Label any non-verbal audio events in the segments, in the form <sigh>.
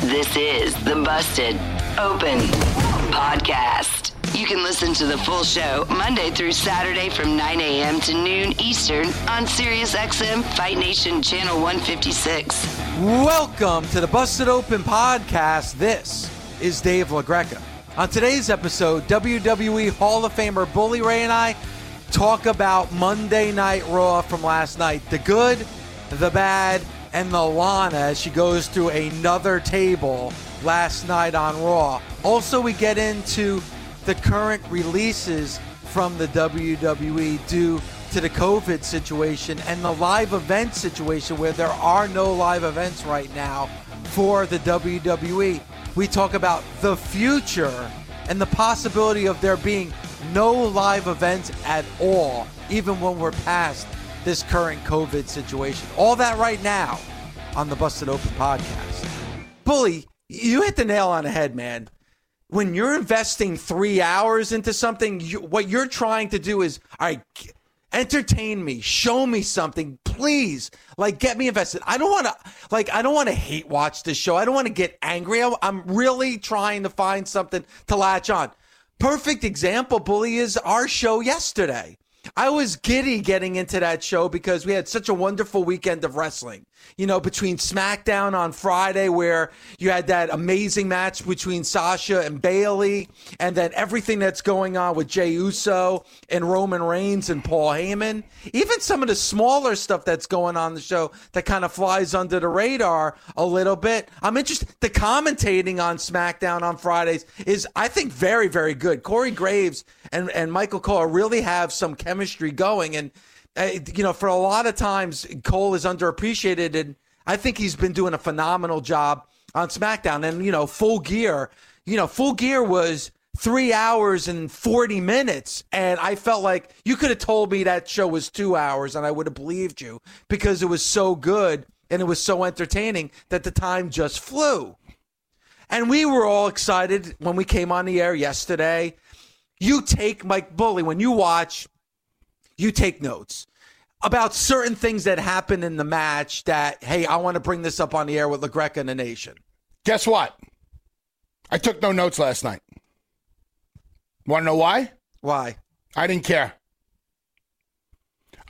This is the Busted Open Podcast. You can listen to the full show Monday through Saturday from 9 a.m. to noon Eastern on SiriusXM Fight Nation Channel 156. Welcome to the Busted Open Podcast. This is Dave LaGreca. On today's episode, WWE Hall of Famer Bully Ray and I talk about Monday Night Raw from last night the good, the bad, and Lana as she goes through another table last night on Raw. Also, we get into the current releases from the WWE due to the COVID situation and the live event situation where there are no live events right now for the WWE. We talk about the future and the possibility of there being no live events at all, even when we're past this current COVID situation. All that right now on the Busted Open podcast. Bully, you hit the nail on the head, man when you're investing three hours into something, you, what you're trying to do is, all right, entertain me, show me something, please. Like, get me invested. I don't want to, like, I don't want to hate watch this show. I don't want to get angry. I, I'm really trying to find something to latch on. Perfect example, Bully, is our show yesterday. I was giddy getting into that show because we had such a wonderful weekend of wrestling. You know, between SmackDown on Friday, where you had that amazing match between Sasha and Bayley, and then everything that's going on with Jey Uso and Roman Reigns and Paul Heyman. Even some of the smaller stuff that's going on the show that kind of flies under the radar a little bit. I'm interested. The commentating on SmackDown on Fridays is, I think, very, very good. Corey Graves and, and Michael Cole really have some chemistry going. And Uh, you know, for a lot of times, Cole is underappreciated, and I think he's been doing a phenomenal job on SmackDown. And you know, Full Gear, you know, Full Gear was three hours and 40 minutes. And I felt like you could have told me that show was two hours and I would have believed you because it was so good and it was so entertaining that the time just flew. And we were all excited when we came on the air yesterday. You take Mike Bully, when you watch you take notes about certain things that happen in the match that, hey, I want to bring this up on the air with LaGreca and the Nation. Guess what? I took no notes last night. Want to know why? Why? I didn't care.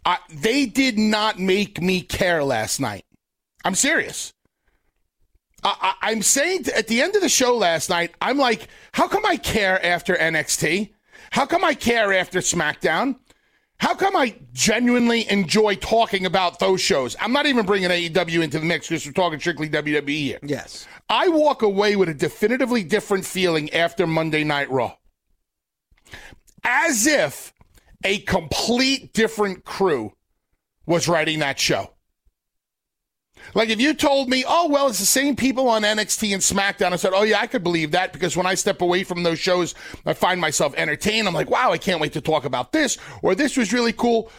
I, they did not make me care last night. I'm serious. I, I, I'm saying at the end of the show last night, I'm like, how come I care after NXT? How come I care after SmackDown? How come I genuinely enjoy talking about those shows? I'm not even bringing AEW into the mix because we're talking strictly WWE here. Yes. I walk away with a definitively different feeling after Monday Night Raw. As if a complete different crew was writing that show. Like if you told me, oh well, it's the same people on NXT and SmackDown, I said, oh yeah, I could believe that because when I step away from those shows, I find myself entertained. I'm like, wow, I can't wait to talk about this or this was really cool.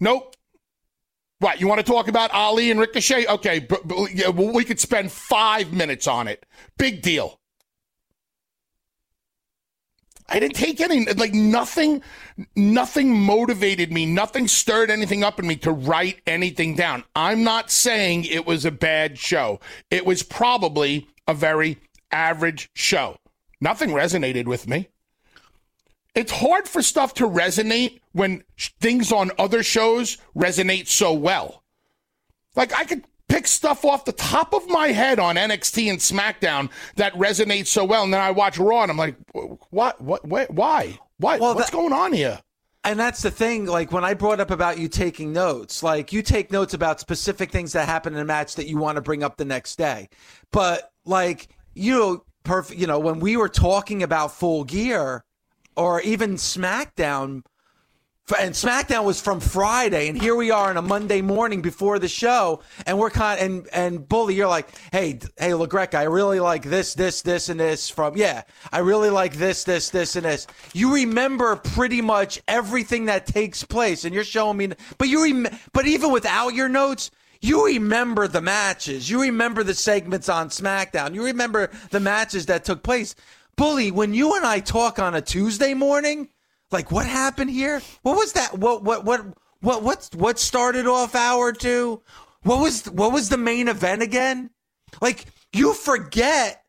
Nope. What you want to talk about Ali and Ricochet? Okay, but, but yeah, we could spend five minutes on it. Big deal. I didn't take any, like nothing, nothing motivated me. Nothing stirred anything up in me to write anything down. I'm not saying it was a bad show. It was probably a very average show. Nothing resonated with me. It's hard for stuff to resonate when things on other shows resonate so well. Like I could pick stuff off the top of my head on NXT and SmackDown that resonates so well, and then I watch Raw and I'm like, what, what, what why, what, well, what's that, going on here? And that's the thing. Like when I brought up about you taking notes, like you take notes about specific things that happen in a match that you want to bring up the next day, but like you know, perfect. You know, when we were talking about Full Gear or even SmackDown and SmackDown was from Friday, and here we are on a Monday morning before the show, and we're kind and and Bully, you're like, hey, hey, LaGreca, I really like this, this, this, and this from yeah, I really like this, this, this, and this. You remember pretty much everything that takes place, and you're showing me, but you rem- but even without your notes. You remember the matches. You remember the segments on SmackDown. You remember the matches that took place. Bully, when you and I talk on a Tuesday morning, like what happened here? What was that? What what what what what what started off hour two? What was what was the main event again? Like you forget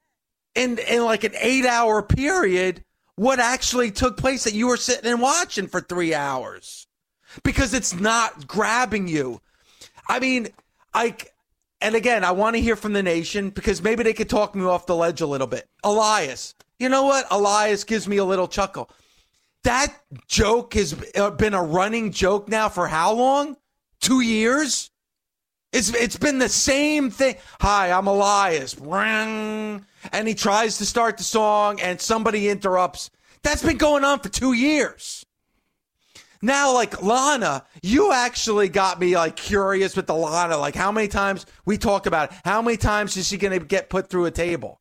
in in like an eight hour period what actually took place that you were sitting and watching for three hours because it's not grabbing you. I mean, I and again, I want to hear from the nation because maybe they could talk me off the ledge a little bit. Elias, you know what? Elias gives me a little chuckle. That joke has uh, been a running joke now for how long? Two years? It's it's been the same thing. Hi, I'm Elias. And he tries to start the song and somebody interrupts. That's been going on for two years. Now, like Lana, you actually got me like curious with the Lana. Like, how many times we talk about it? How many times is she going to get put through a table?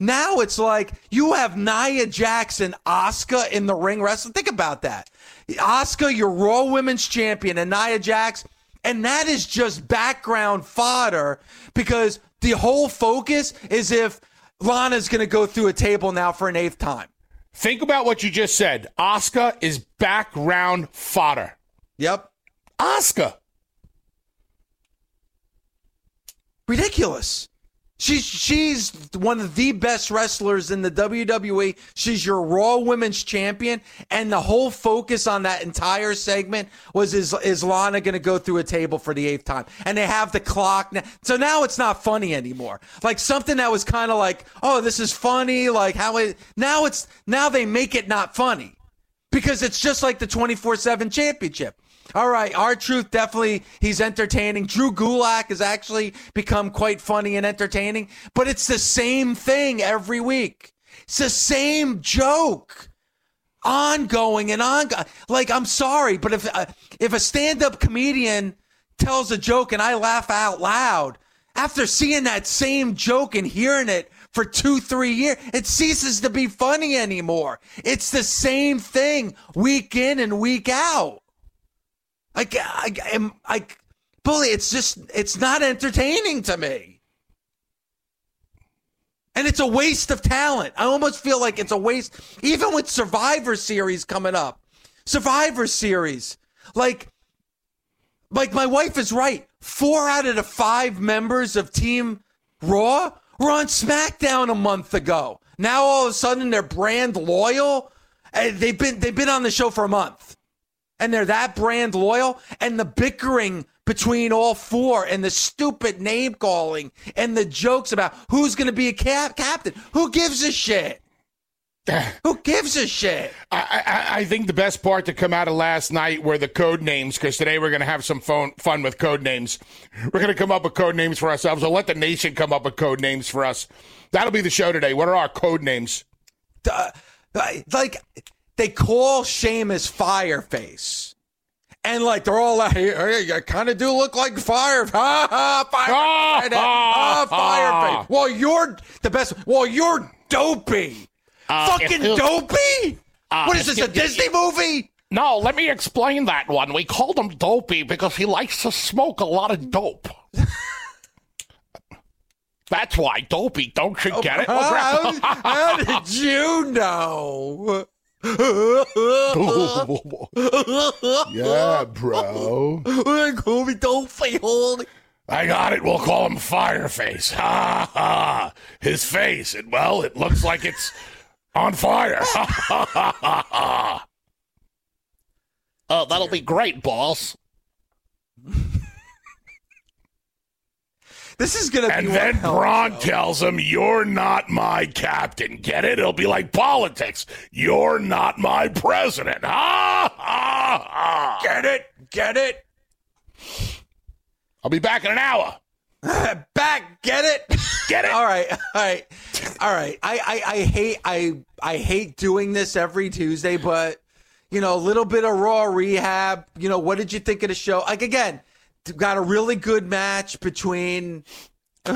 Now it's like you have Nia Jackson, Asuka in the ring wrestling. Think about that. Asuka, your Raw Women's Champion, and Nia Jax. And that is just background fodder because the whole focus is if Lana's going to go through a table now for an eighth time. Think about what you just said. Asuka is background fodder. Yep. Asuka. Ridiculous. She's she's one of the best wrestlers in the WWE. She's your Raw Women's Champion, and the whole focus on that entire segment was is is Lana going to go through a table for the eighth time? And they have the clock now, so now it's not funny anymore. Like something that was kind of like, oh, this is funny. Like how it now it's now they make it not funny because it's just like the twenty four seven championship. All right, R-Truth definitely he's entertaining. Drew Gulak has actually become quite funny and entertaining, but it's the same thing every week. It's the same joke, ongoing and ongoing. Like I'm sorry, but if uh, if a stand-up comedian tells a joke and I laugh out loud after seeing that same joke and hearing it for two, three years, it ceases to be funny anymore. It's the same thing week in and week out. Like I am like bully. It's just it's not entertaining to me. And it's a waste of talent. I almost feel like it's a waste, even with Survivor Series coming up. Survivor Series. Like, like my wife is right. Four out of the five members of Team Raw were on SmackDown a month ago. Now all of a sudden they're brand loyal. They've been they've been on the show for a month and they're that brand loyal and the bickering between all four and the stupid name calling and the jokes about who's going to be a cap- captain. Who gives a shit? <sighs> Who gives a shit? I, I, I, think the best part to come out of last night were the code names because today we're going to have some fun, fun with code names. We're going to come up with code names for ourselves. I'll let the nation come up with code names for us. That'll be the show today. What are our code names? Uh, like they call Sheamus Fireface. And like they're all like, hey, you kind of do look like fire, <laughs> ha ha, fire, <laughs> ah, fireface. <laughs> Well, you're the best. Well, you're dopey, uh, fucking dopey. Uh, what is this? A Disney movie? No, let me explain that one. We called him dopey because he likes to smoke a lot of dope. That's why dopey. Don't you get it? How, how did you know? <laughs> yeah, bro. Kobe, don't fail. I got it. We'll call him Fireface. Ha ha. His face. And well, it looks like it's on fire. Ha ha ha ha. Oh, that'll be great, boss. This is gonna and be. And then Braun tells him, "You're not my captain." Get it? It'll be like politics. You're not my president. Ha ha ha. Get it? Get it? I'll be back in an hour. <laughs> back, get it? Get it? <laughs> all right, all right, all right. I, I, I hate I I hate doing this every Tuesday, but you know, a little bit of Raw rehab. You know, what did you think of the show? Like again, got a really good match between. <laughs>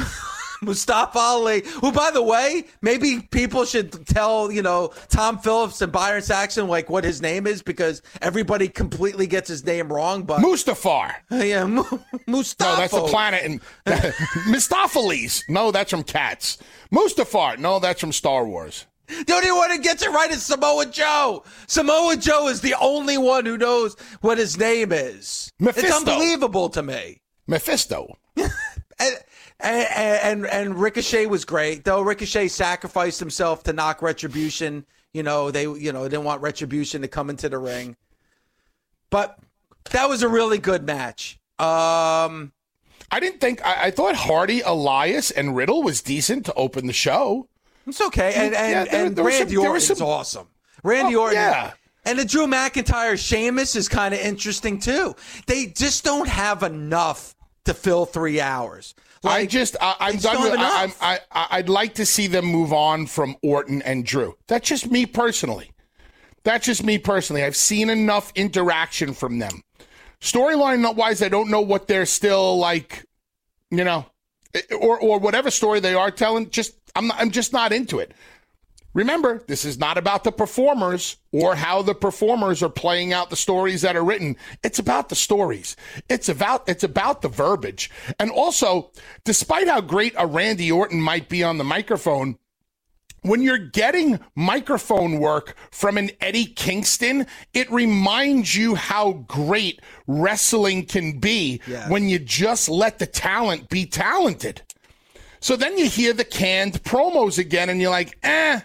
Mustafa Ali, who, by the way, maybe people should tell, you know, Tom Phillips and Byron Saxton, like, what his name is because everybody completely gets his name wrong. But Mustafar. <laughs> Yeah, Mustafa. No, that's the planet. And <laughs> Mistoffelees. No, that's from Cats. Mustafar. No, that's from Star Wars. The only one who gets it right is Samoa Joe. Samoa Joe is the only one who knows what his name is. Mephisto. It's unbelievable to me. Mephisto. <laughs> and, and, and and Ricochet was great, though. Ricochet sacrificed himself to knock Retribution. You know they you know didn't want Retribution to come into the ring, but that was a really good match. Um, I didn't think I, I thought Hardy, Elias, and Riddle was decent to open the show. It's okay, and and, Yeah, there- and there Randy some- Orton's some- awesome. Randy Oh, Orton, yeah. and the Drew McIntyre Sheamus is kind of interesting too. They just don't have enough to fill three hours. I Like, just I, I'm done with. have I, enough. I'm, I I'd like to see them move on from Orton and Drew. That's just me personally. That's just me personally. I've seen enough interaction from them. Storyline wise, I don't know what they're still like. You know, or or whatever story they are telling. Just I'm not, I'm just not into it. Remember, this is not about the performers or how the performers are playing out the stories that are written. It's about the stories. It's about it's about the verbiage. And also, despite how great a Randy Orton might be on the microphone, when you're getting microphone work from an Eddie Kingston, it reminds you how great wrestling can be Yes. when you just let the talent be talented. So then you hear the canned promos again and you're like, eh.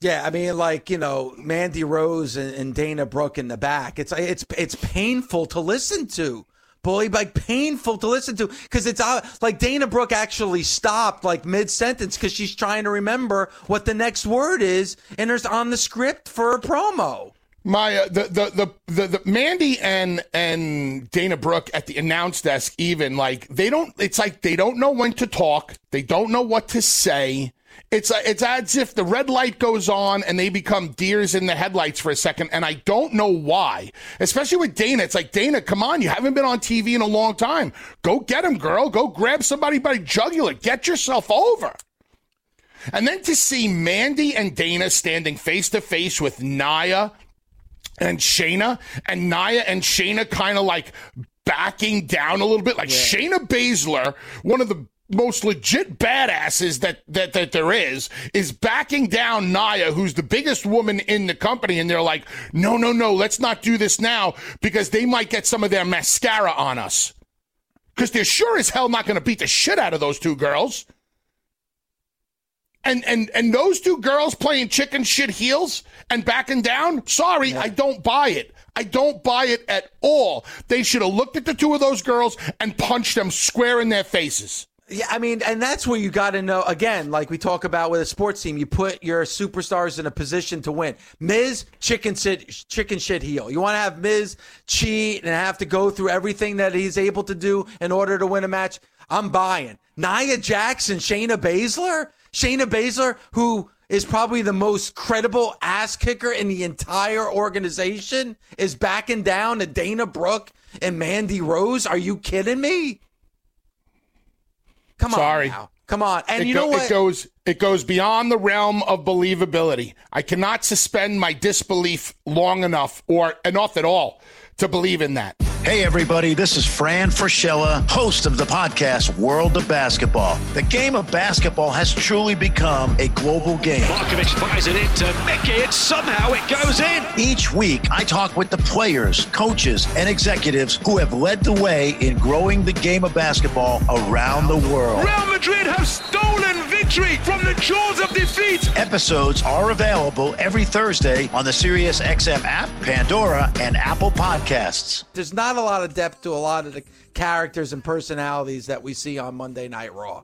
Yeah, I mean, like you know, Mandy Rose and, and Dana Brooke in the back. It's it's it's painful to listen to, bully. Like painful to listen to because it's like Dana Brooke actually stopped like mid sentence because she's trying to remember what the next word is, and there's on the script for a promo. My uh, the, the the the the Mandy and and Dana Brooke at the announce desk even like they don't it's like they don't know when to talk they don't know what to say it's uh, it's as if the red light goes on and they become deers in the headlights for a second and I don't know why. Especially with Dana it's like Dana come on you haven't been on TV in a long time. Go get him girl. Go grab somebody by the jugular. Get yourself over. And then to see Mandy and Dana standing face to face with Nia and Shayna, and Nia and Shayna kind of like backing down a little bit. Like Shayna Baszler, one of the most legit badasses that, that that there is, is backing down Nia, who's the biggest woman in the company, and they're like, no, no, no, let's not do this now because they might get some of their mascara on us. Because they're sure as hell not going to beat the shit out of those two girls. And and and those two girls playing chicken shit heels and backing down. Sorry, I don't buy it. I don't buy it at all. They should have looked at the two of those girls and punched them square in their faces. Yeah, I mean, and that's where you got to know again, like we talk about with a sports team, you put your superstars in a position to win. Miz, chicken shit, chicken shit heel. You want to have Miz cheat and have to go through everything that he's able to do in order to win a match. I'm buying. Nia Jackson, Shayna Baszler, Shayna Baszler, who is probably the most credible ass kicker in the entire organization, is backing down to Dana Brooke and Mandy Rose. Are you kidding me? Come Sorry. on now. Come on. And It, you go- know what? it goes it goes beyond the realm of believability. I cannot suspend my disbelief long enough or enough at all to believe in that. Hey, everybody, this is Fran Fraschilla, host of the podcast World of Basketball. The game of basketball has truly become a global game. Markovic fires it into Mickey, and somehow it goes in. Each week, I talk with the players, coaches, and executives who have led the way in growing the game of basketball around the world. Real Madrid have stolen victory from the jaws of defeat. Episodes are available every Thursday on the SiriusXM app, Pandora, and Apple Podcasts. There's not a lot of depth to a lot of the characters and personalities that we see on Monday Night Raw.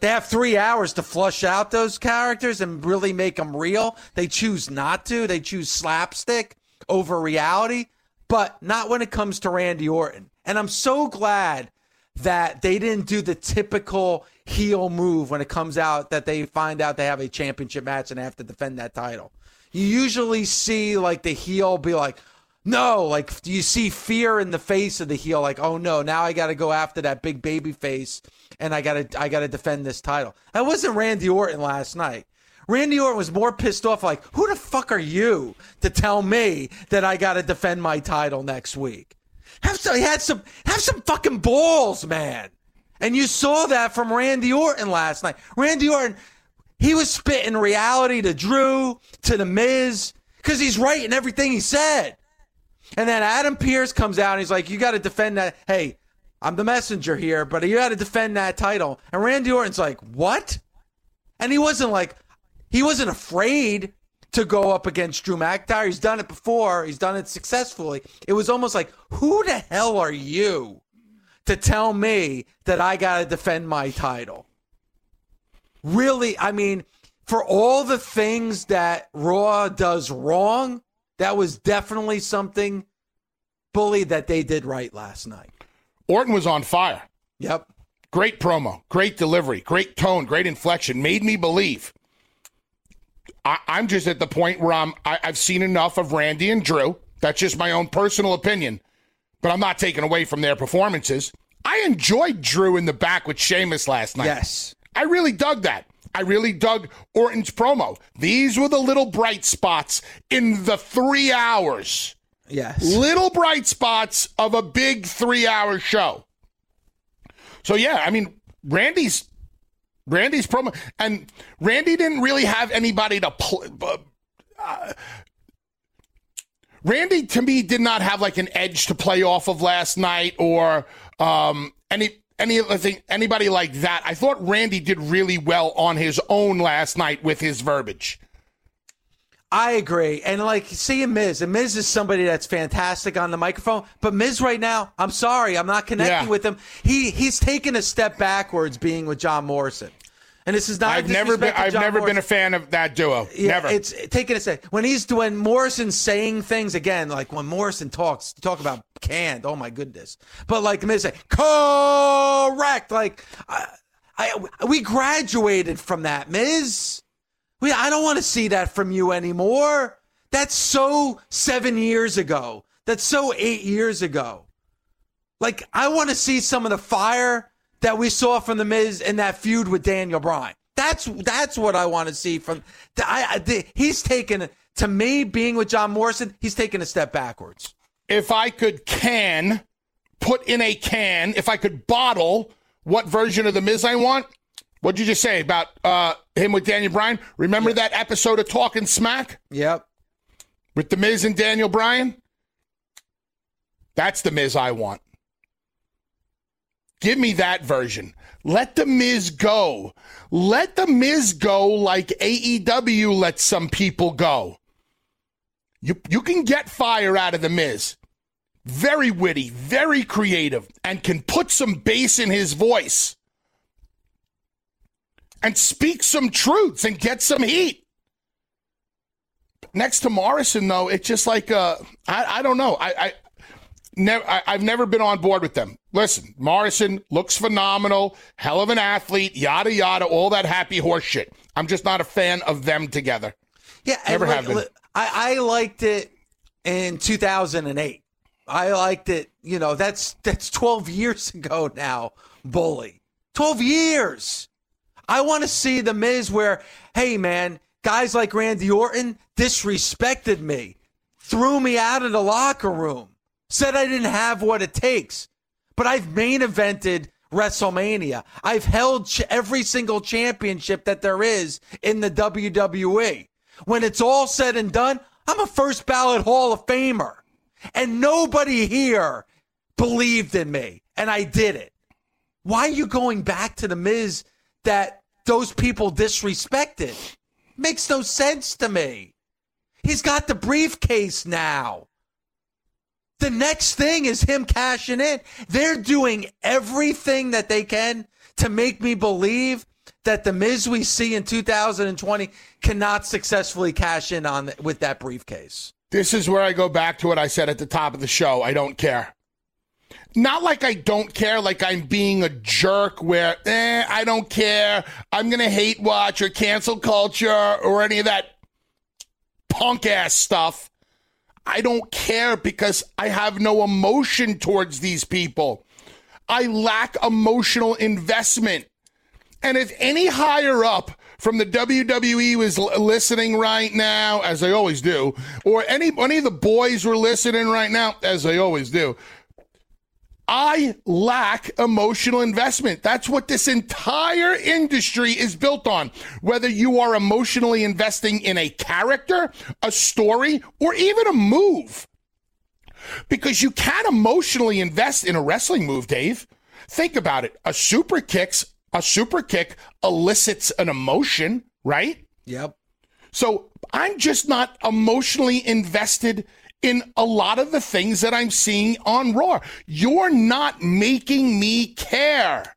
They have three hours to flush out those characters and really make them real. They choose not to. They choose slapstick over reality, but not when it comes to Randy Orton. And I'm so glad that they didn't do the typical heel move when it comes out that they find out they have a championship match and have to defend that title. you usually see like the heel be like, no, like you see fear in the face of the heel, like, oh no, now I got to go after that big baby face, and I got to I got to defend this title. That wasn't Randy Orton last night. Randy Orton was more pissed off, like, who the fuck are you to tell me that I got to defend my title next week? Have some, he had some, have some fucking balls, man. And you saw that from Randy Orton last night. Randy Orton, he was spitting reality to Drew, to The Miz, because he's right in everything he said. And then Adam Pearce comes out and he's like, you got to defend that. Hey, I'm the messenger here, but you got to defend that title. And Randy Orton's like, what? And he wasn't like, he wasn't afraid to go up against Drew McIntyre. He's done it before. He's done it successfully. It was almost like, who the hell are you to tell me that I got to defend my title? Really, I mean, for all the things that Raw does wrong, that was definitely something, bully, that they did right last night. Orton was on fire. Yep. Great promo, great delivery, great tone, great inflection. Made me believe. I, am just at the point where I'm. I, I've seen enough of Randy and Drew. That's just my own personal opinion, but I'm not taking away from their performances. I enjoyed Drew in the back with Sheamus last night. Yes, I really dug that. I really dug Orton's promo. These were the little bright spots in the three hours. Yes. Little bright spots of a big three hour show. So, yeah, I mean, Randy's Randy's promo, and Randy didn't really have anybody to play. Uh, Randy to me did not have like an edge to play off of last night, or um, any any anybody like that. I thought Randy did really well on his own last night with his verbiage. I agree. And like seeing Miz, and Miz is somebody that's fantastic on the microphone. But Miz right now, I'm sorry, I'm not connecting yeah. with him. He he's taken a step backwards being with John Morrison. And this is not. I've never been. I've never Morrison. been a fan of that duo. Yeah, never. It's taking a step when he's when Morrison's saying things again, like when Morrison talks, talk about canned. Oh my goodness! But like Miz say, correct. Like I, I we graduated from that, Miz. We, I don't want to see that from you anymore. That's so seven years ago. That's so eight years ago. Like, I want to see some of the fire that we saw from the Miz in that feud with Daniel Bryan. That's that's what I want to see from. I, I the, he's taken to me being with John Morrison. He's taken a step backwards. If I could can put in a can, if I could bottle what version of the Miz I want, What'd you just say about uh, him with Daniel Bryan? Remember that episode of Talking Smack? Yep. With The Miz and Daniel Bryan? That's the Miz I want. Give me that version. Let the Miz go. Let the Miz go like AEW lets some people go. You, you can get fire out of the Miz. Very witty, very creative, and can put some bass in his voice and speak some truths and get some heat. Next to Morrison, though, it's just like uh, I, I don't know. I, I never I, have never been on board with them. Listen, Morrison looks phenomenal, hell of an athlete, yada yada, all that happy horse shit. I'm just not a fan of them together. Yeah, never like, have been. I, I liked it in 2008. I liked it. You know, that's that's 12 years <laughs> ago now. Bully, 12 years. I want to see the Miz where, hey man, guys like Randy Orton disrespected me, threw me out of the locker room, said I didn't have what it takes. But I've main evented WrestleMania. I've held ch- every single championship that there is in the WWE. When it's all said and done, I'm a first ballot Hall of Famer. And nobody here believed in me, and I did it. Why are you going back to the Miz that those people disrespected. Makes no sense to me. He's got the briefcase now. The next thing is him cashing in. They're doing everything that they can to make me believe that the Miz we see in 2020 cannot successfully cash in on with that briefcase. This is where I go back to what I said at the top of the show. I don't care not like I don't care, like I'm being a jerk where, eh, I don't care. I'm going to hate watch or cancel culture or any of that punk ass stuff. I don't care because I have no emotion towards these people. I lack emotional investment. And if any higher up from the WWE was listening right now, as they always do, or any any of the boys were listening right now, as they always do, I lack emotional investment. That's what this entire industry is built on. Whether you are emotionally investing in a character, a story, or even a move. Because you can't emotionally invest in a wrestling move, Dave. Think about it. A super kicks, a super kick elicits an emotion, right? Yep. So I'm just not emotionally invested in a lot of the things that I'm seeing on Raw. You're not making me care.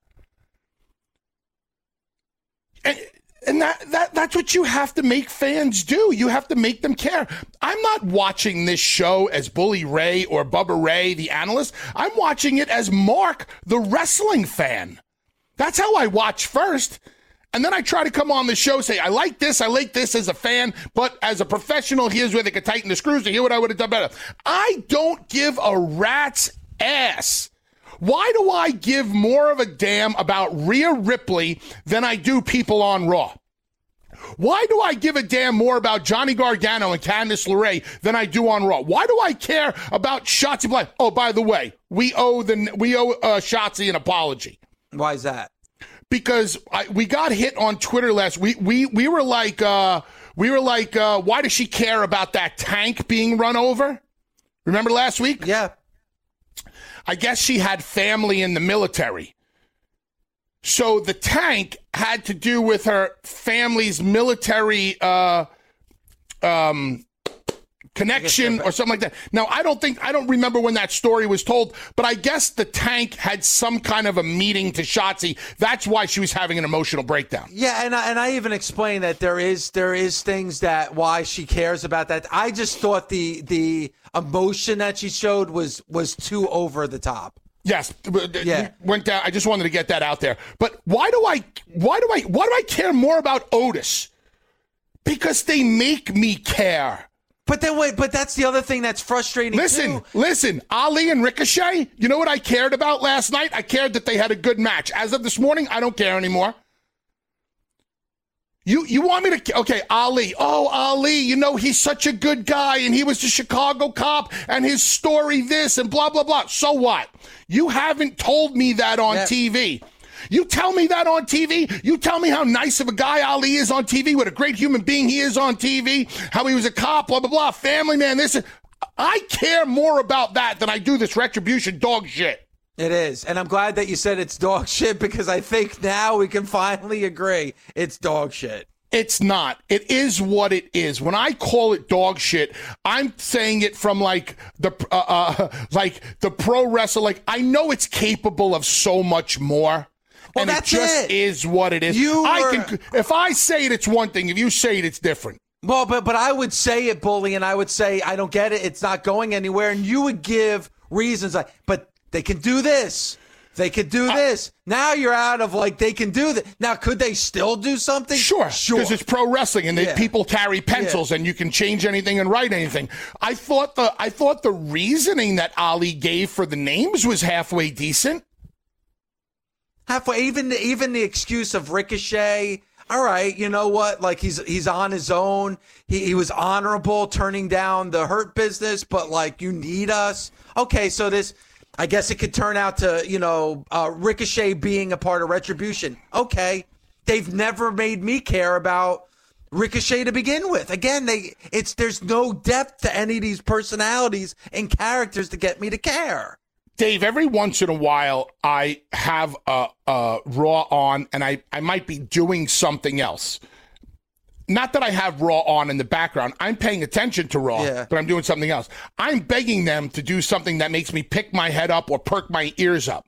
And, and that, that that's what you have to make fans do. You have to make them care. I'm not watching this show as Bully Ray or Bubba Ray, the analyst. I'm watching it as Mark, the wrestling fan. That's how I watch first. And then I try to come on the show, say, I like this, I like this as a fan, but as a professional, here's where they could tighten the screws to hear what I would have done better. I don't give a rat's ass. Why do I give more of a damn about Rhea Ripley than I do people on Raw? Why do I give a damn more about Johnny Gargano and Candice LeRae than I do on Raw? Why do I care about Shotzi Black? Oh, by the way, we owe the we owe uh, Shotzi an apology Why is that? Because I, we got hit on Twitter last week. We we were like uh, we were like, uh, why does she care about that tank being run over? Remember last week? Yeah. I guess she had family in the military. So the tank had to do with her family's military uh, um, connection or something like that. Now, I don't think, I don't remember when that story was told, but I guess the tank had some kind of a meeting to Shotzi. That's why she was having an emotional breakdown. Yeah, and I, and I even explained that there is there is things that why she cares about that. I just thought the the emotion that she showed was was too over the top. Yes, uh, Yeah. went down. I just wanted to get that out there. But why do I, why do I, why do I care more about Otis? Because they make me care. But then wait, but that's the other thing that's frustrating. Listen, too. listen, Ali and Ricochet, you know what I cared about last night? I cared that they had a good match. As of this morning, I don't care anymore. You you want me to okay, Ali. Oh, Ali, you know he's such a good guy and he was a Chicago cop and his story this and blah blah blah. So what? You haven't told me that on Yeah. TV. You tell me that on TV. You tell me how nice of a guy Ali is on TV, what a great human being he is on TV, how he was a cop, blah blah blah, family man. This Is, I care more about that than I do this retribution dog shit. It is, and I'm glad that you said it's dog shit because I think now we can finally agree it's dog shit. It's not. It is what it is. When I call it dog shit, I'm saying it from like the uh, uh, <laughs> like the pro wrestler. Like I know it's capable of so much more. Well, and that's it just it. is what it is. You I were- can if I say it, it's one thing. If you say it, it's different. Well, but but I would say it, bully, and I would say I don't get it. It's not going anywhere, and you would give reasons like, but they can do this. They could do this. Now you're out of like they can do that. Now could they still do something? Sure, sure. because it's pro wrestling and they, Yeah. people carry pencils and you can change anything and write anything. I thought the I thought the reasoning that Ali gave for the names was halfway decent. Halfway even even the excuse of ricochet all right you know what? Like he's he's on his own. He, he was honorable turning down the hurt business but like you need us. Okay so this i guess it could turn out to you know uh, ricochet being a part of retribution. Okay. They've never made me care about ricochet to begin with. Again they it's there's no depth to any of these personalities and characters to get me to care Dave, every once in a while, I have a, a Raw on and I, I might be doing something else. Not that I have Raw on in the background. I'm paying attention to Raw, Yeah. but I'm doing something else. I'm begging them to do something that makes me pick my head up or perk my ears up.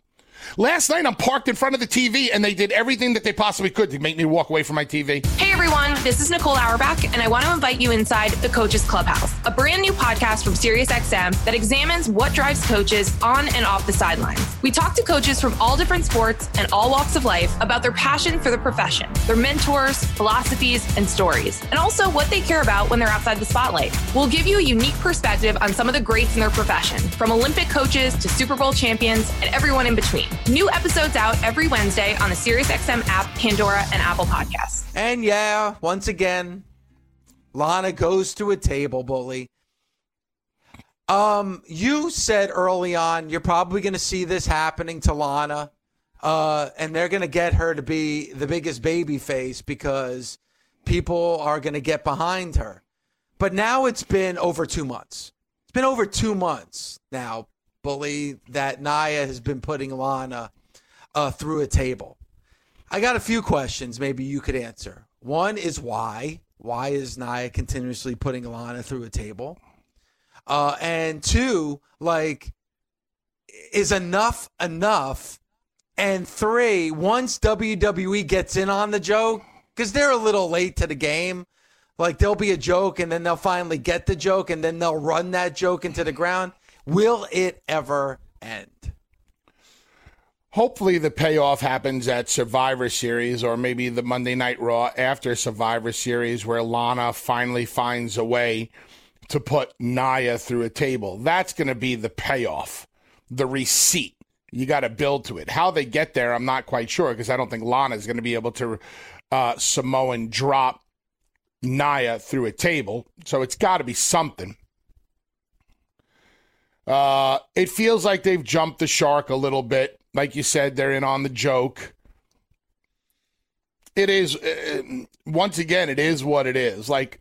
Last night, I'm parked in front of the TV and they did everything that they possibly could to make me walk away from my TV. Hey everyone, this is Nicole Auerbach, and I want to invite you inside the Coaches Clubhouse, a brand new podcast from SiriusXM that examines what drives coaches on and off the sidelines. We talk to coaches from all different sports and all walks of life about their passion for the profession, their mentors, philosophies, and stories, and also what they care about when they're outside the spotlight. We'll give you a unique perspective on some of the greats in their profession, from Olympic coaches to Super Bowl champions and everyone in between. New episodes out every Wednesday on the SiriusXM app, Pandora, and Apple Podcasts. And yeah, once again, Lana goes to a table bully. Um, you said early on you're probably going to see this happening to Lana, uh, and they're going to get her to be the biggest baby face because people are going to get behind her. But now it's been over two months. It's been over two months now, bully, that Nia has been putting Lana uh, through a table. I got a few questions maybe you could answer. One is why? Why is Nia continuously putting Lana through a table? Uh, and two, like, is enough enough? And three, once WWE gets in on the joke, because they're a little late to the game, like there'll be a joke and then they'll finally get the joke and then they'll run that joke into the ground. Will it ever end? Hopefully, the payoff happens at Survivor Series or maybe the Monday Night Raw after Survivor Series, where Lana finally finds a way to put Nia through a table. That's going to be the payoff, the receipt. You got to build to it. How they get there, I'm not quite sure because I don't think Lana is going to be able to uh, Samoan drop Nia through a table. So it's got to be something. Uh, it feels like they've jumped the shark a little bit. Like you said, they're in on the joke. It is, uh, once again, it is what it is. Like,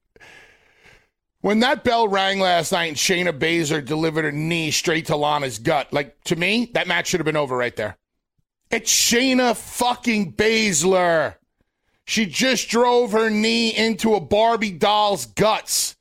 when that bell rang last night and Shayna Baszler delivered her knee straight to Lana's gut, like, to me, that match should have been over right there. It's Shayna fucking Baszler. She just drove her knee into a Barbie doll's guts.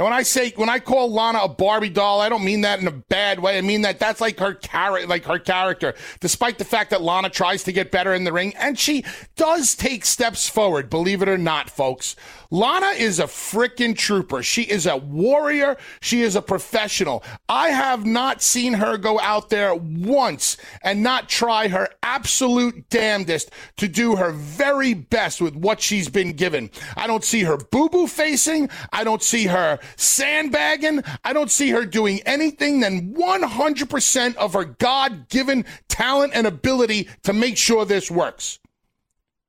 And when I say when I call Lana a Barbie doll, I don't mean that in a bad way. I mean that that's like her character, like her character. Despite the fact that Lana tries to get better in the ring, and she does take steps forward, believe it or not, folks. Lana is a freaking trooper. She is a warrior. She is a professional. I have not seen her go out there once and not try her absolute damnedest to do her very best with what she's been given. I don't see her boo boo facing. I don't see her sandbagging. I don't see her doing anything than 100% of her God given talent and ability to make sure this works.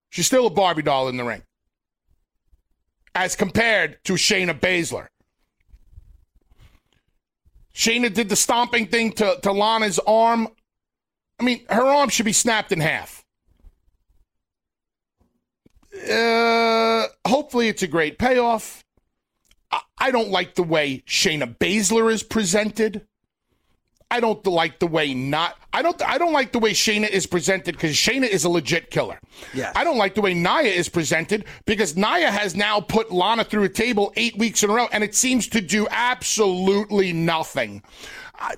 She's still a Barbie doll in the ring as compared to Shayna Baszler. Shayna did the stomping thing to, to Lana's arm. I mean, her arm should be snapped in half. Uh, hopefully, it's a great payoff. I, I don't like the way Shayna Baszler is presented. I don't like the way not. I don't. I don't like the way Shayna is presented because Shayna is a legit killer. Yes. I don't like the way Nia is presented because Nia has now put Lana through a table eight weeks in a row, and it seems to do absolutely nothing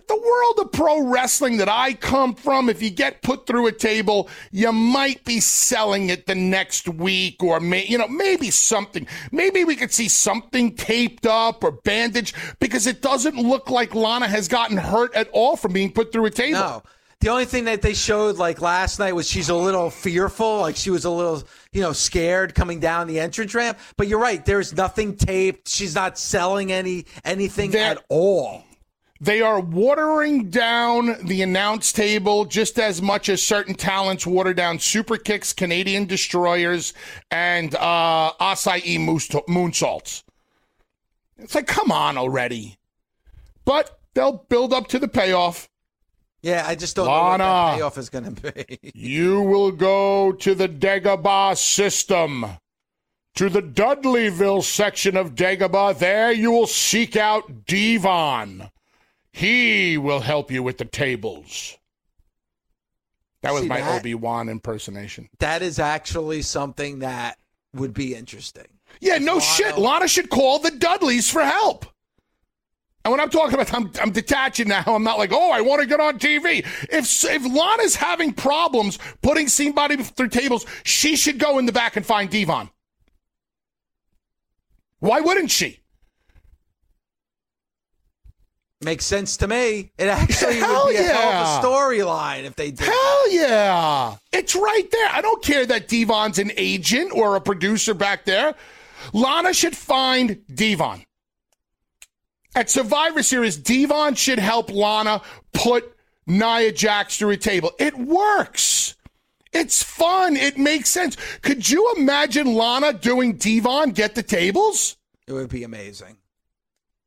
the world of pro wrestling that I come from, if you get put through a table, you might be selling it the next week or may, you know, maybe something. Maybe we could see something taped up or bandaged because it doesn't look like Lana has gotten hurt at all from being put through a table. No. The only thing that they showed like last night was she's a little fearful, like she was a little, you know, scared coming down the entrance ramp. But you're right, there's nothing taped. She's not selling any anything there, at all. They are watering down the announce table just as much as certain talents water down super kicks, Canadian destroyers, and uh, acai moonsaults. It's like, come on already. But they'll build up to the payoff. Yeah, I just don't Lana, know what the payoff is going to be. <laughs> you will go to the Dagobah system, to the Dudleyville section of Dagobah. There you will seek out Devon. He will help you with the tables. That was See, my Obi Wan impersonation. That is actually something that would be interesting. Yeah, no Lana... shit. Lana should call the Dudleys for help. And when I'm talking about, I'm, I'm detaching now. I'm not like, oh, I want to get on TV. If if Lana's having problems putting somebody through tables, she should go in the back and find Devon. Why wouldn't she? Makes sense to me. It actually Hell would be a hell of a storyline if they did. that. Hell yeah. It's right there. I don't care that Devon's an agent or a producer back there. Lana should find Devon. At Survivor Series, Devon should help Lana put Nia Jax through a table. It works. It's fun. It makes sense. Could you imagine Lana doing Devon get the tables? It would be amazing.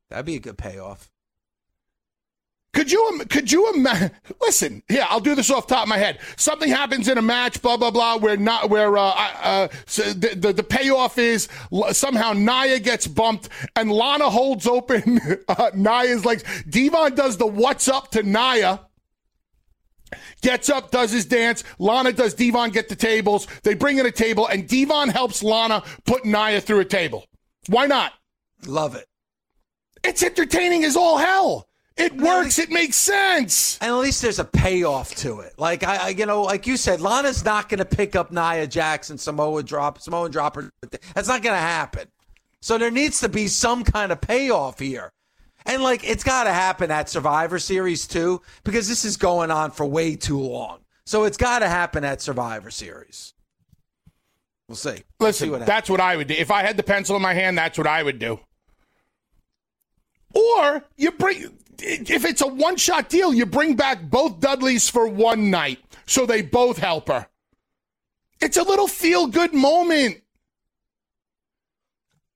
That'd be a good payoff. Could you could you imagine? <laughs> Listen, yeah, I'll do this off the top of my head. Something happens in a match, blah blah blah, where not where uh, uh, so the, the the payoff is somehow Nia gets bumped and Lana holds open <laughs> uh, Nia's legs. D-Von does the what's up to Nia. Gets up, does his dance. Lana does D-Von get the tables. They bring in a table, and D-Von helps Lana put Nia through a table. Why not? Love it. It's entertaining as all hell. It works. It makes sense. And at least there's a payoff to it. Like I, I you know, like you said, Lana's not going to pick up Nia Jackson, Samoa drop, Samoa dropper. That's not going to happen. So there needs to be some kind of payoff here. And like it's got to happen at Survivor Series too, because this is going on for way too long. So it's got to happen at Survivor Series. We'll see. We'll see what happens. that's what I would do. If I had the pencil in my hand, that's what I would do. Or you bring, if it's a one shot deal, you bring back both Dudleys for one night so they both help her. It's a little feel good moment.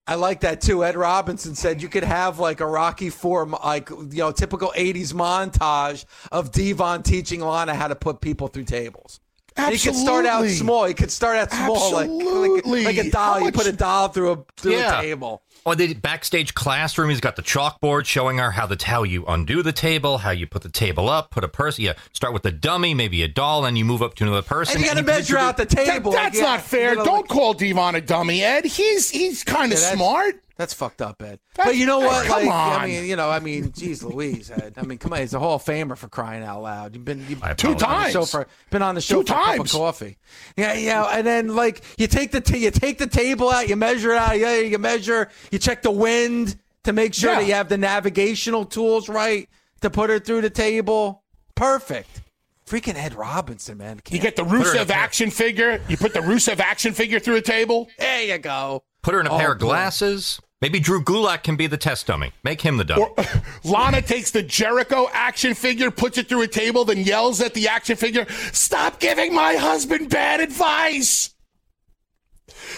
I like that too. Ed Robinson said you could have like a Rocky Four, like you know, typical '80s montage of D-Von teaching Lana how to put people through tables. And he could start out small. He could start out small, like, like like a doll. You put a doll through a through Yeah. a table. Or the backstage classroom, he's got the chalkboard showing her how the how you undo the table, how you put the table up, put a person. Yeah, start with the dummy, maybe a doll, and you move up to another person. And you got to measure out the table. like, that's yeah, not fair. you know, Don't like- call D-Von a dummy, Ed. He's he's kind of Yeah, smart. That's fucked up, Ed. That's- but you know what? come like, I mean, you know, I mean, geez, Louise, Ed. I mean, come on, he's a Hall of Famer for crying out loud. You've been you've Two apologize. been on the show times. for been on the show Two for a cup of times. coffee. Yeah, yeah, and then like you take the t- you take the table out, you measure it out, yeah, you measure, you check the wind to make sure Yeah. that you have the navigational tools right to put her through the table. Perfect. Freaking Ed Robinson, man. You Can't- get the her in a Rusev pair. action figure. You put the Rusev action figure through a table. there you go. Put her in a Oh, pair of oh, boy. glasses. Maybe Drew Gulak can be the test dummy. Make him the dummy. Or <laughs> Lana takes the Jericho action figure, puts it through a table, then yells at the action figure, Stop giving my husband bad advice.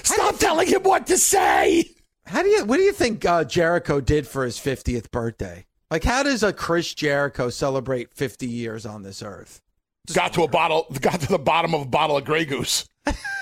Stop telling him what to say. How do you? What do you think uh, Jericho did for his fiftieth birthday? Like, how does a Chris Jericho celebrate fifty years on this earth? Got to a bottle, got to the bottom of a bottle of Grey Goose. <laughs>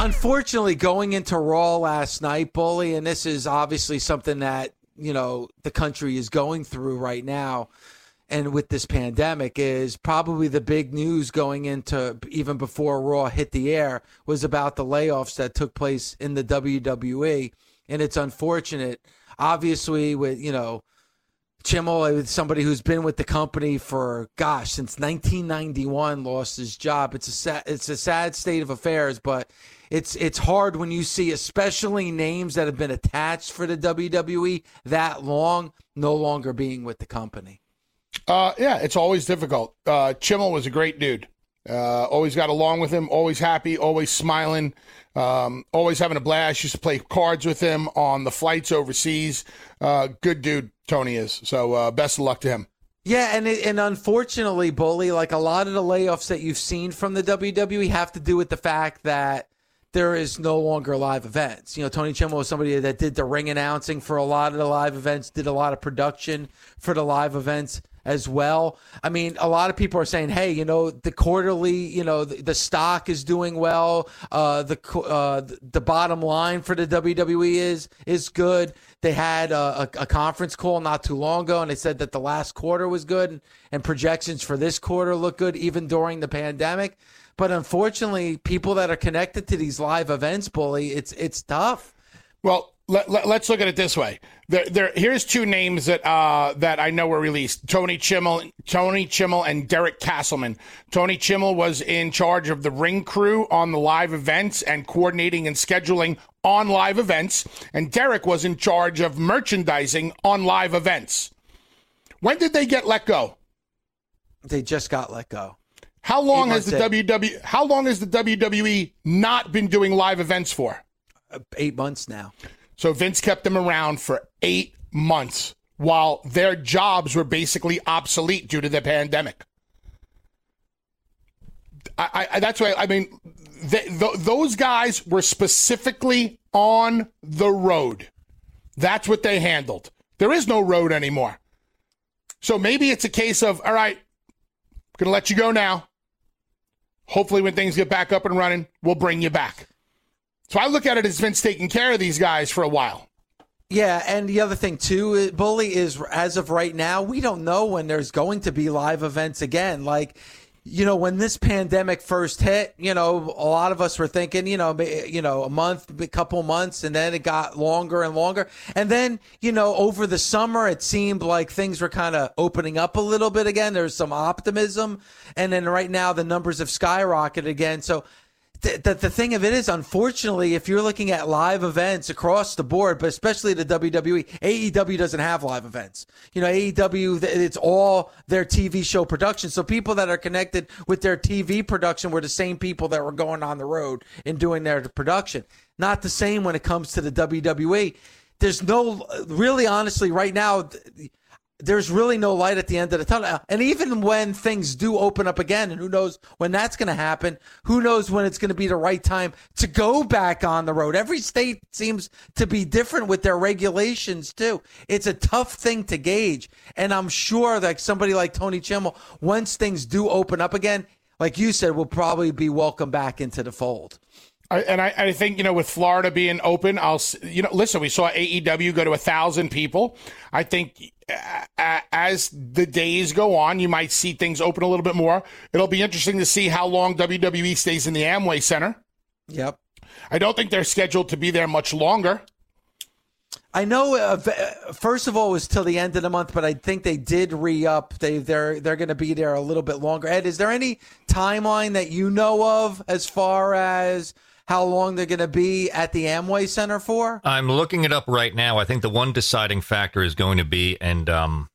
Unfortunately, going into Raw last night, Bully, and this is obviously something that, you know, the country is going through right now and with this pandemic is probably the big news going into even before Raw hit the air was about the layoffs that took place in the WWE. And it's unfortunate, obviously, with, you know, Chimel, somebody who's been with the company for gosh since 1991, lost his job. It's a sad, it's a sad state of affairs, but it's it's hard when you see, especially names that have been attached for the WWE that long, no longer being with the company. Uh, yeah, it's always difficult. Uh, was a great dude. Uh, always got along with him. Always happy. Always smiling. Um, always having a blast. Used to play cards with him on the flights overseas. Uh, good dude, Tony is. So uh, best of luck to him. Yeah, and it, and unfortunately, bully, like a lot of the layoffs that you've seen from the WWE have to do with the fact that there is no longer live events. You know, Tony Chimel was somebody that did the ring announcing for a lot of the live events, did a lot of production for the live events as well. I mean, a lot of people are saying, "Hey, you know, the quarterly, you know, the, the stock is doing well. Uh, the uh, the bottom line for the WWE is is good." They had a, a, a, conference call not too long ago, and they said that the last quarter was good, and, and projections for this quarter look good, even during the pandemic. But unfortunately, people that are connected to these live events, bully, it's it's tough. Well, let, us let, look at it this way. There, there, here's two names that uh, that I know were released: Tony Chimel, Tony Chimel, and Derek Castleman. Tony Chimel was in charge of the ring crew on the live events and coordinating and scheduling on live events, and Derek was in charge of merchandising on live events. When did they get let go? They just got let go. How long has the WWE? How long has the WWE not been doing live events for? Eight months now. So Vince kept them around for eight months while their jobs were basically obsolete due to the pandemic. I, I that's why I mean those guys were specifically on the road. That's what they handled. There is no road anymore. So maybe it's a case of all right, gonna let you go now. Hopefully, when things get back up and running, we'll bring you back. So I look at it as Vince taking care of these guys for a while. Yeah, and the other thing too, uh, bully is as of right now, we don't know when there's going to be live events again. Like, you know, when this pandemic first hit, you know, a lot of us were thinking, you know, you know, a month, a couple months, and then it got longer and longer. And then, you know, over the summer, it seemed like things were kind of opening up a little bit again. There's some optimism, and then right now the numbers have skyrocketed again. So the, the, the, thing of it is, unfortunately, if you're looking at live events across the board, but especially the WWE, AEW doesn't have live events. You know, AEW, it's all their TV show production. So people that are connected with their TV production were the same people that were going on the road and doing their production. Not the same when it comes to the WWE. There's no, really, honestly, right now, there's really no light at the end of the tunnel. And even when things do open up again, and who knows when that's going to happen, who knows when it's going to be the right time to go back on the road. Every state seems to be different with their regulations, too. It's a tough thing to gauge. And I'm sure that somebody like Tony Chimel, once things do open up again, like you said, will probably be welcome back into the fold. I, and I, I, think you know with Florida being open, I'll you know listen. We saw AEW go to a thousand people. I think uh, as the days go on, you might see things open a little bit more. It'll be interesting to see how long WWE stays in the Amway Center. Yep. I don't think they're scheduled to be there much longer. I know. Uh, first of all, it was till the end of the month, but I think they did re up. They they're they're going to be there a little bit longer. Ed, is there any timeline that you know of as far as how long they're going to be at the Amway Center for? I'm looking it up right now. I think the one deciding factor is going to be, and um,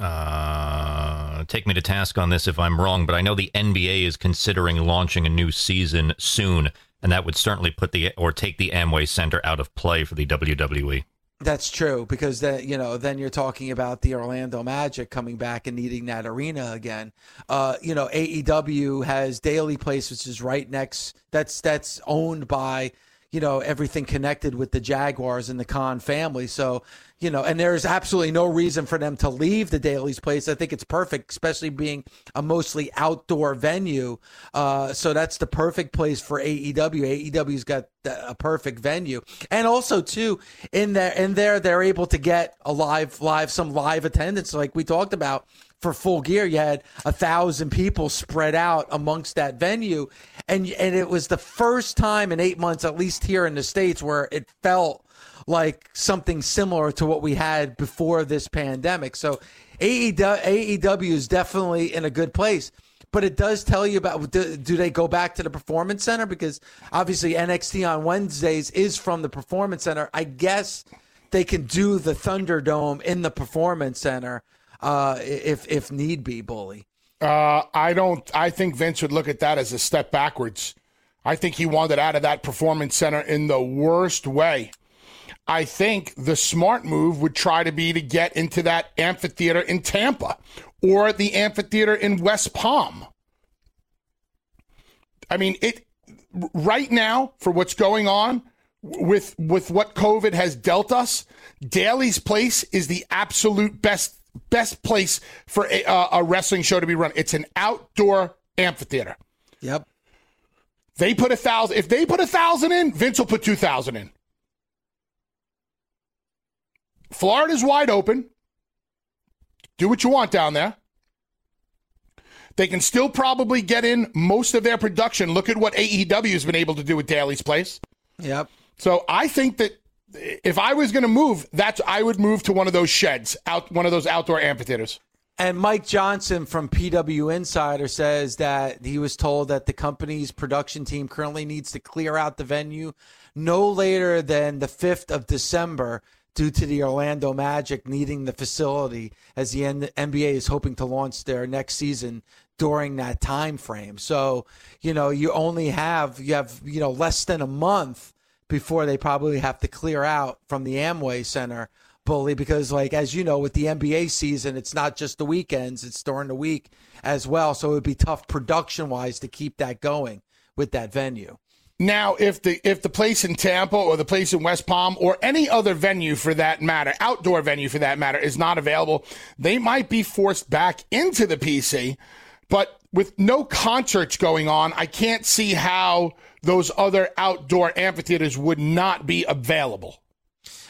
uh, take me to task on this if I'm wrong, but I know the NBA is considering launching a new season soon, and that would certainly put the or take the Amway Center out of play for the WWE. That's true because then you know then you're talking about the Orlando Magic coming back and needing that arena again. Uh, you know AEW has Daily Place, which is right next. That's that's owned by you know everything connected with the Jaguars and the Khan family. So you know, and there's absolutely no reason for them to leave the Daily's place. I think it's perfect, especially being a mostly outdoor venue. Uh, so that's the perfect place for AEW. AEW's got a perfect venue, and also too in there, in there, they're able to get a live, live, some live attendance, like we talked about for full gear you had a thousand people spread out amongst that venue and and it was the first time in eight months at least here in the states where it felt like something similar to what we had before this pandemic. So AEW, is definitely in a good place. But it does tell you about do, do they go back to the performance center because obviously NXT on Wednesdays is from the performance center. I guess they can do the Thunderdome in the performance center uh, if if need be, bully. Uh, I don't. I think Vince would look at that as a step backwards. I think he wanted out of that performance center in the worst way. I think the smart move would try to be to get into that amphitheater in Tampa or the amphitheater in West Palm. I mean, it right now for what's going on with with what COVID has dealt us, Daily's Place is the absolute best best place for a, uh, a wrestling show to be run. It's an outdoor amphitheater. Yep. They put a thousand. If they put a thousand in, Vince will put two thousand in. Florida's wide open. Do what you want down there. They can still probably get in most of their production. Look at what AEW has been able to do with Daily's Place. Yep. So I think that if I was going to move, that's I would move to one of those sheds, out one of those outdoor amphitheaters. And Mike Johnson from PW Insider says that he was told that the company's production team currently needs to clear out the venue no later than the 5th of December due to the Orlando Magic needing the facility as the NBA is hoping to launch their next season during that time frame. So, you know, you only have you have, you know, less than a month before they probably have to clear out from the Amway Center bully because like as you know with the NBA season it's not just the weekends it's during the week as well so it would be tough production wise to keep that going with that venue. Now, if the if the place in Tampa or the place in West Palm or any other venue for that matter, outdoor venue for that matter, is not available, they might be forced back into the PC. But with no concerts going on, I can't see how those other outdoor amphitheaters would not be available.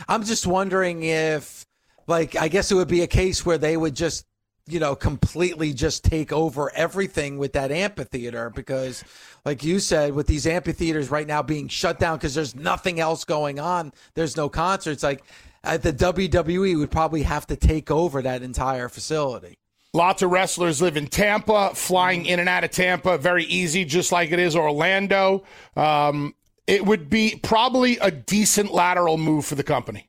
I'm just wondering if, like, I guess it would be a case where they would just, you know, completely just take over everything with that amphitheater because, like you said, with these amphitheaters right now being shut down because there's nothing else going on, there's no concerts. Like, at the WWE would probably have to take over that entire facility. Lots of wrestlers live in Tampa, flying in and out of Tampa, very easy, just like it is Orlando. Um, it would be probably a decent lateral move for the company.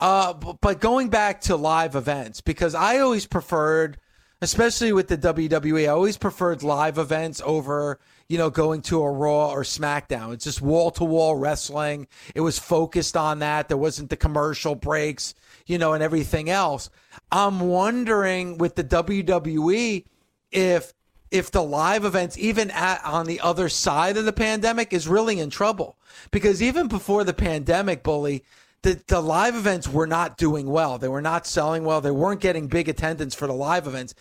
Uh, but going back to live events, because I always preferred, especially with the WWE, I always preferred live events over, you know, going to a Raw or SmackDown. It's just wall to wall wrestling. It was focused on that. There wasn't the commercial breaks, you know, and everything else. I'm wondering with the WWE if if the live events, even at, on the other side of the pandemic, is really in trouble. Because even before the pandemic, Bully, the, the live events were not doing well. They were not selling well. They weren't getting big attendance for the live events,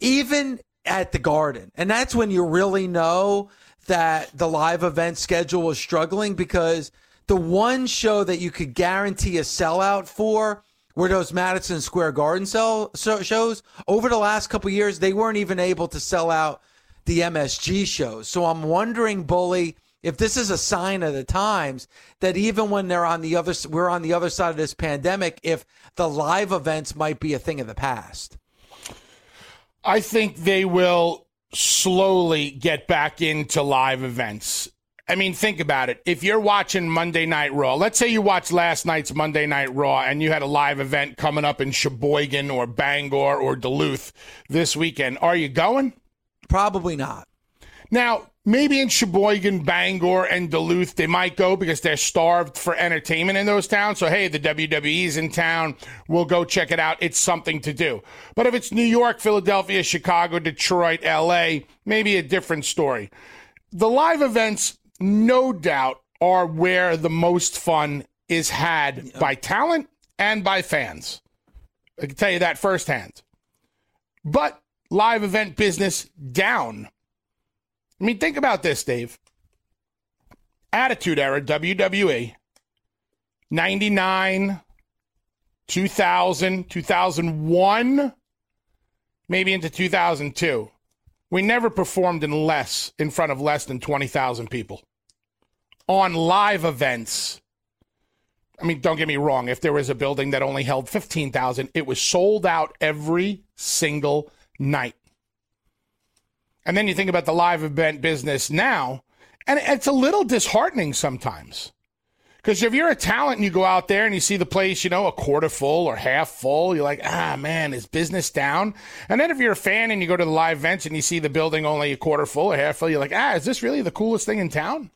even at the Garden. And that's when you really know that the live event schedule was struggling because the one show that you could guarantee a sellout for were those Madison Square Garden sell, so, shows. Over the last couple years, they weren't even able to sell out the MSG shows. So I'm wondering, Bully, if this is a sign of the times that even when they're on the other, we're on the other side of this pandemic, if the live events might be a thing of the past. I think they will slowly get back into live events. I mean, think about it. If you're watching Monday Night Raw, let's say you watched last night's Monday Night Raw and you had a live event coming up in Sheboygan or Bangor or Duluth this weekend, are you going? Probably not. Now, maybe in Sheboygan, Bangor, and Duluth, they might go because they're starved for entertainment in those towns. So, hey, the WWE's in town. We'll go check it out. It's something to do. But if it's New York, Philadelphia, Chicago, Detroit, LA, maybe a different story. The live events no doubt are where the most fun is had by talent and by fans. I can tell you that firsthand. But live event business down. I mean, think about this, Dave. Attitude Era, WWE, 99, 2000, 2001, maybe into 2002. We never performed in less, in front of less than 20,000 people on live events. I mean, don't get me wrong. If there was a building that only held 15,000, it was sold out every single night. And then you think about the live event business now, and it's a little disheartening sometimes. Because if you're a talent and you go out there and you see the place, you know, a quarter full or half full, you're like, ah, man, is business down? And then if you're a fan and you go to the live events and you see the building only a quarter full or half full, you're like, ah, is this really the coolest thing in town?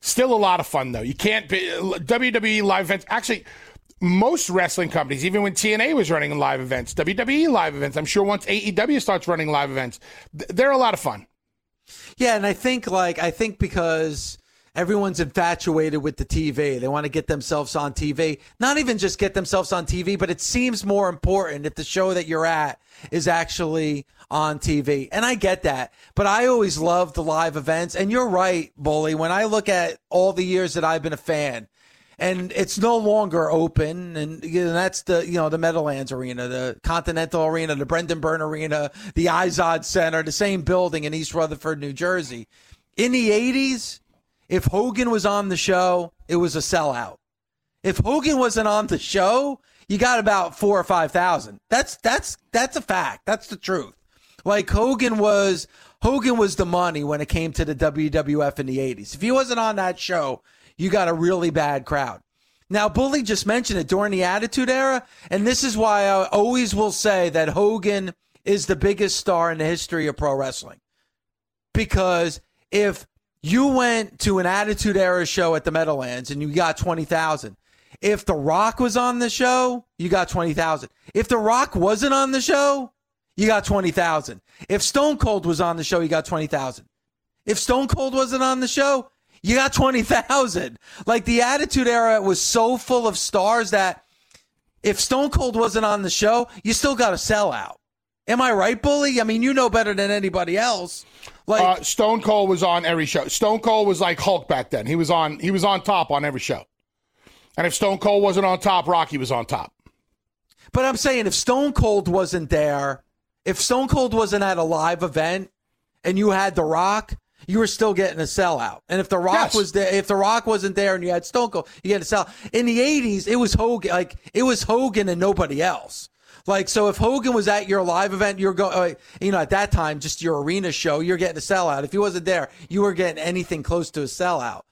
Still a lot of fun, though. You can't be WWE live events. Actually, most wrestling companies, even when TNA was running live events, WWE live events, I'm sure once AEW starts running live events, they're a lot of fun. Yeah, and I think like I think because everyone's infatuated with the TV. They want to get themselves on TV. Not even just get themselves on TV, but it seems more important if the show that you're at is actually on TV. And I get that. But I always love the live events. And you're right, Bully. When I look at all the years that I've been a fan, and it's no longer open. And you know, that's the you know the Meadowlands Arena, the Continental Arena, the Brendan Byrne Arena, the Izod Center, the same building in East Rutherford, New Jersey. In the '80s, if Hogan was on the show, it was a sellout. If Hogan wasn't on the show, you got about four or five thousand. That's that's that's a fact. That's the truth. Like Hogan was Hogan was the money when it came to the WWF in the 80s. If he wasn't on that show, you got a really bad crowd. Now, Bully just mentioned it during the Attitude Era, and this is why I always will say that Hogan is the biggest star in the history of pro wrestling. Because if you went to an Attitude Era show at the Meadowlands and you got 20,000, if The Rock was on the show, you got 20,000. If The Rock wasn't on the show, you got 20,000. If Stone Cold was on the show, you got 20,000. If Stone Cold wasn't on the show, you got 20,000. Like the Attitude Era was so full of stars that if Stone Cold wasn't on the show, you still got a sell out. Am I right, Bully? I mean, you know better than anybody else. Like uh, Stone Cold was on every show. Stone Cold was like Hulk back then. He was on he was on top on every show. And if Stone Cold wasn't on top, Rocky was on top. But I'm saying if Stone Cold wasn't there, if Stone Cold wasn't at a live event and you had The Rock, you were still getting a sellout. And if The Rock yes. was there, if The Rock wasn't there and you had Stone Cold, you get a sell. In the 80s, it was Hogan, like it was Hogan and nobody else. Like, so if Hogan was at your live event, you're going, uh, you know, at that time, just your arena show, you're getting a sellout. If he wasn't there, you were getting anything close to a sellout.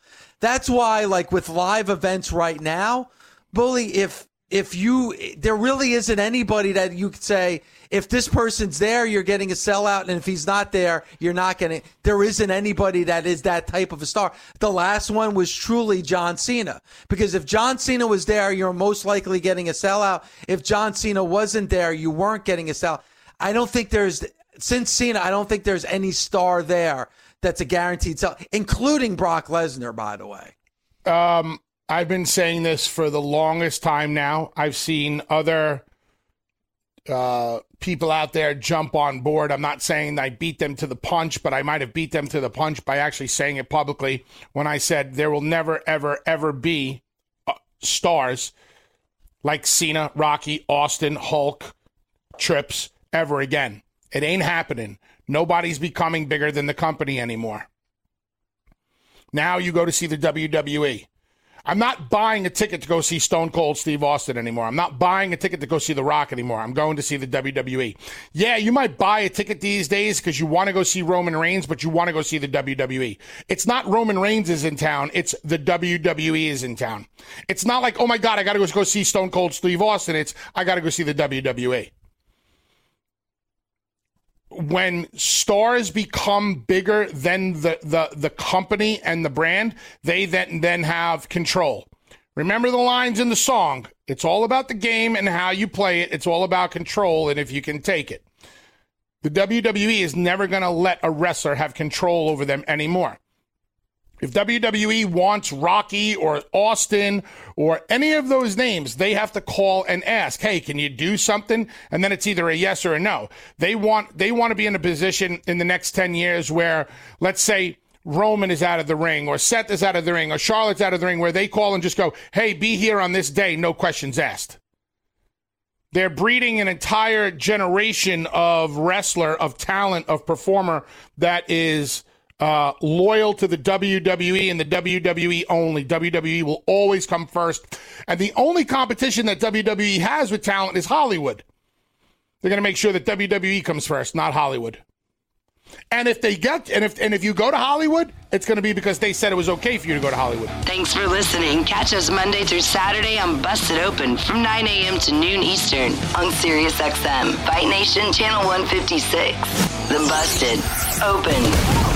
That's why, like, with live events right now, Bully, if, if you, there really isn't anybody that you could say, if this person's there, you're getting a sellout, and if he's not there, you're not getting. There isn't anybody that is that type of a star. The last one was truly John Cena, because if John Cena was there, you're most likely getting a sellout. If John Cena wasn't there, you weren't getting a sellout. I don't think there's since Cena. I don't think there's any star there that's a guaranteed sell, including Brock Lesnar, by the way. Um, I've been saying this for the longest time now. I've seen other uh, people out there jump on board. I'm not saying I beat them to the punch, but I might have beat them to the punch by actually saying it publicly when I said there will never, ever, ever be uh, stars like Cena, Rocky, Austin, Hulk, Trips ever again. It ain't happening. Nobody's becoming bigger than the company anymore. Now you go to see the WWE. I'm not buying a ticket to go see Stone Cold Steve Austin anymore. I'm not buying a ticket to go see The Rock anymore. I'm going to see the WWE. Yeah, you might buy a ticket these days because you want to go see Roman Reigns, but you want to go see the WWE. It's not Roman Reigns is in town. It's the WWE is in town. It's not like, oh my God, I got to go see Stone Cold Steve Austin. It's, I got to go see the WWE when stars become bigger than the, the, the company and the brand, they then, then have control. Remember the lines in the song. It's all about the game and how you play it. It's all about control and if you can take it. The WWE is never going to let a wrestler have control over them anymore. If WWE wants Rocky or Austin or any of those names, they have to call and ask, "Hey, can you do something?" And then it's either a yes or a no. They want they want to be in a position in the next 10 years where let's say Roman is out of the ring or Seth is out of the ring or Charlotte's out of the ring where they call and just go, "Hey, be here on this day, no questions asked." They're breeding an entire generation of wrestler, of talent, of performer that is uh, loyal to the WWE and the WWE only. WWE will always come first. And the only competition that WWE has with talent is Hollywood. They're going to make sure that WWE comes first, not Hollywood. And if they get and if and if you go to Hollywood, it's going to be because they said it was okay for you to go to Hollywood. Thanks for listening. Catch us Monday through Saturday on Busted Open from 9 a.m. to noon Eastern on Sirius XM, Fight Nation Channel 156. The Busted Open